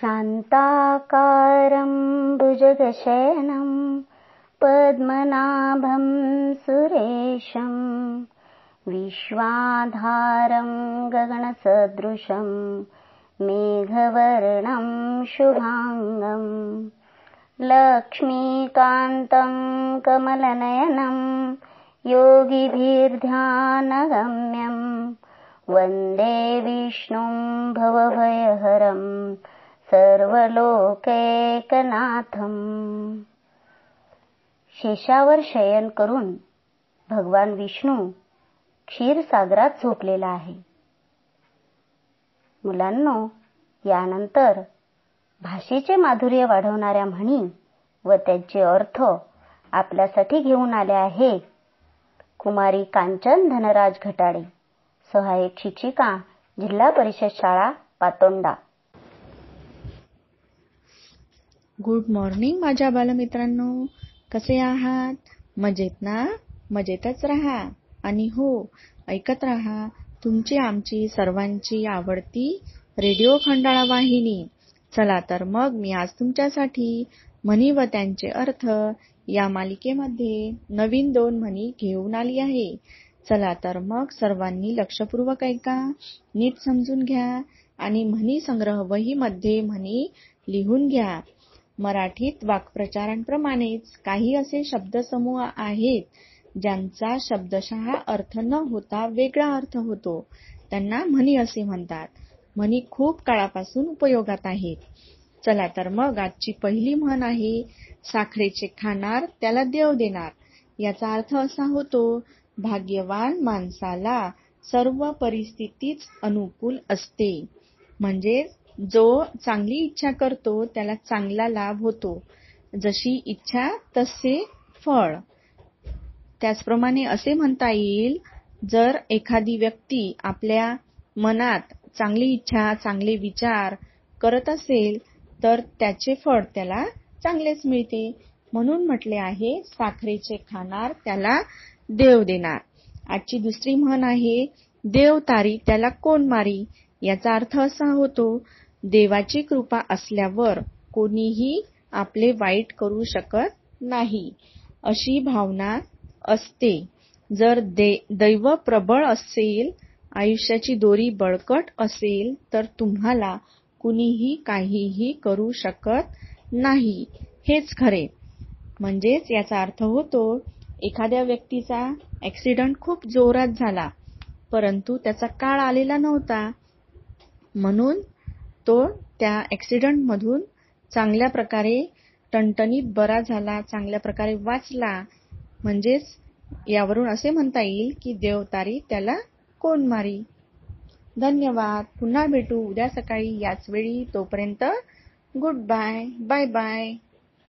शान्ताकारम् भुजगशयनम् पद्मनाभम् सुरेशम् विश्वाधारम् गगणसदृशम् मेघवर्णम् शुभाङ्गम् लक्ष्मीकान्तम् कमलनयनम् योगिभिर्ध्यानगम्यम् वन्दे विष्णुम् भवभयहरम् सर्वलोकेकनाथम। शेषावर शयन करून भगवान विष्णू क्षीरसागरात झोपलेला आहे. मुलांनो यानंतर भाषेचे माधुर्य वाढवणाऱ्या म्हणी व त्यांचे अर्थ आपल्यासाठी घेऊन आले आहे. कुमारी कांचन धनराज घटाडे सहाय्यक शिक्षिका जिल्हा परिषद शाळा पातोंडा. गुड मॉर्निंग माझ्या बालमित्रांनो. कसे आहात? मजेत ना? मजेतच राहा. आणि हो ऐकत राहा तुमची आमची सर्वांची आवडती रेडिओ खंडाळा वाहिनी. चला तर मग मी आज तुमच्यासाठी म्हणी व त्यांचे अर्थ या मालिकेमध्ये नवीन दोन म्हणी घेऊन आली आहे. चला तर मग सर्वांनी लक्षपूर्वक ऐका नीट समजून घ्या आणि म्हणी संग्रह वहीमध्ये म्हणी लिहून घ्या. मराठीत वाक्प्रचारांप्रमाणेच काही असे शब्दसमूह आहेत ज्यांचा शब्दशः अर्थ न होता वेगळा अर्थ होतो. त्यांना म्हणी असे म्हणतात. म्हणी खूप काळापासून उपयोगात आहेत. चला तर मग आजची पहिली म्हण आहे साखरेचे खाणार त्याला देव देणार. याचा अर्थ असा होतो भाग्यवान माणसाला सर्व परिस्थितीच अनुकूल असते. म्हणजे जो चांगली इच्छा करतो त्याला चांगला लाभ होतो. जशी इच्छा तसे फळ. त्याचप्रमाणे असे म्हणता येईल जर एखादी व्यक्ती आपल्या मनात चांगली इच्छा चांगले विचार करत असेल तर त्याचे फळ त्याला चांगलेच मिळते. म्हणून म्हटले आहे साखरेचे खाणार त्याला देव देणार. आजची दुसरी म्हण आहे देव तारी त्याला कोण मारी? याचा अर्थ असा होतो देवाची कृपा असल्यावर कोणीही आपले वाईट करू शकत नाही. अशी भावना असते. जर दैव प्रबळ असेल आयुष्याची दोरी बळकट असेल तर तुम्हाला कुणीही काहीही करू शकत नाही. हेच खरे. म्हणजेच याचा अर्थ होतो एखाद्या व्यक्तीचा ऍक्सिडेंट खूप जोरात झाला परंतु त्याचा काळ आलेला नव्हता. म्हणून तो त्या ऍक्सिडेंट मधून चांगल्या प्रकारे टणटणीत बरा झाला चांगल्या प्रकारे वाचला. म्हणजेच यावरून असे म्हणता येईल की देवतारी त्याला कोण मारी? धन्यवाद. पुन्हा भेटू उद्या सकाळी याच वेळी. तोपर्यंत गुड बाय बाय बाय.